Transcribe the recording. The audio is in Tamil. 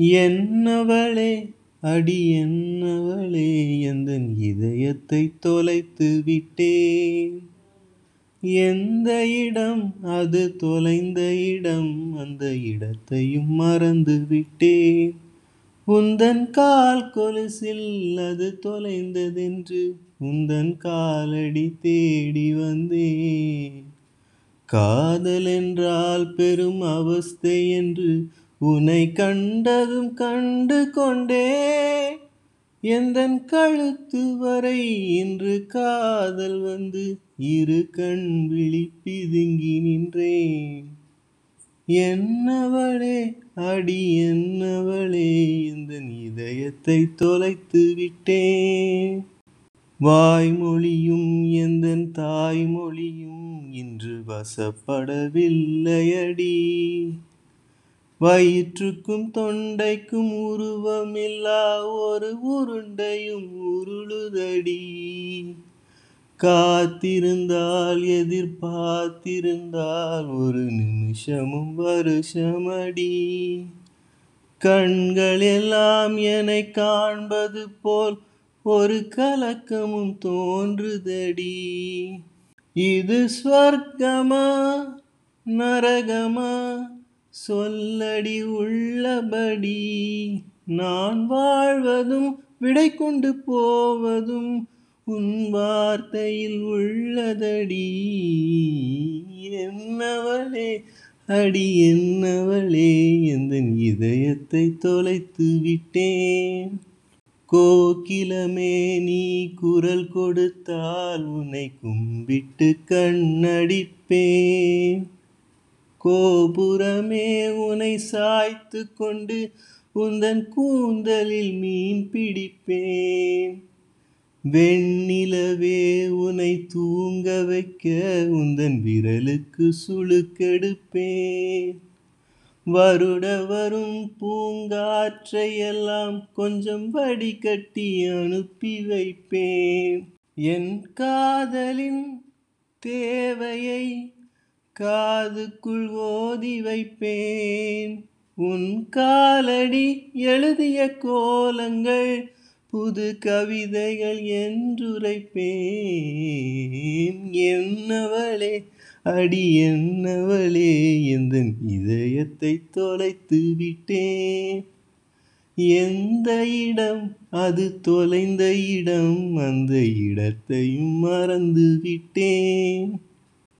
என்னவளே அடி என்னவளே எந்தன் இதயத்தை தொலைத்து விட்டேன்? எந்த இடம் அது தொலைந்த இடம் அந்த இடத்தையும் மறந்து விட்டேன். உந்தன் கால் கொலுசில் அது தொலைந்ததென்று உந்தன் காலடி தேடி வந்தேன். காதல் என்றால் பெரும் அவஸ்தை என்று உனை கண்டதும் கண்டு கொண்டே எந்தன் கழுத்து வரை இன்று காதல் வந்து இரு கண் விழிப்பிதுங்கி நின்றேன். என்னவளே அடி என்னவளே எந்தன் இதயத்தை தொலைத்து விட்டேன். வாய்மொழியும் எந்தன் தாய்மொழியும் இன்று வசப்படவில்லையடி. வயிற்றுக்கும் தொண்டைக்கும் உருவமில்லா ஒரு உருண்டையும் உருளுதடி. காத்திருந்தால் எதிர்பார்த்திருந்தால் ஒரு நிமிஷமும் வருஷமடி. கண்கள் எல்லாம் என்னை காண்பது போல் ஒரு கலக்கமும் தோன்றுதடி. இது ஸ்வர்க்கமா நரகமா? சொல்லடி உள்ளபடி நான் வாழ்வதும் விடை கொண்டு போவதும் உன் வார்த்தையில் உள்ளதடி. என்னவளே அடி என்னவளே எந்தன் இதயத்தை தொலைத்து விட்டேன்? கோக்கிலமே நீ குரல் கொடுத்தால் உன்னை கும்பிட்டு கண்ணடிப்பேன். கோபுரமே உனை சாய்த்து கொண்டு உந்தன் கூந்தலில் மீன் பிடிப்பேன். வெண்ணிலவே உனை தூங்க வைக்க உந்தன் விரலுக்கு சுழுக்கெடுப்பேன். வருட வரும் பூங்காற்றையெல்லாம் கொஞ்சம் வடிகட்டி அனுப்பி வைப்பேன். என் காதலின் தேவையை காதுக்குள் ஓதி வைப்பேன். உன் காலடி எழுதிய கோலங்கள் புது கவிதைகள் என்றுரைப்பேன். என்னவளே அடி என்னவளே எந்தன் இதயத்தை தொலைத்து விட்டேன். எந்த இடம் அது தொலைந்த இடம் அந்த இடத்தையும் மறந்து விட்டேன்.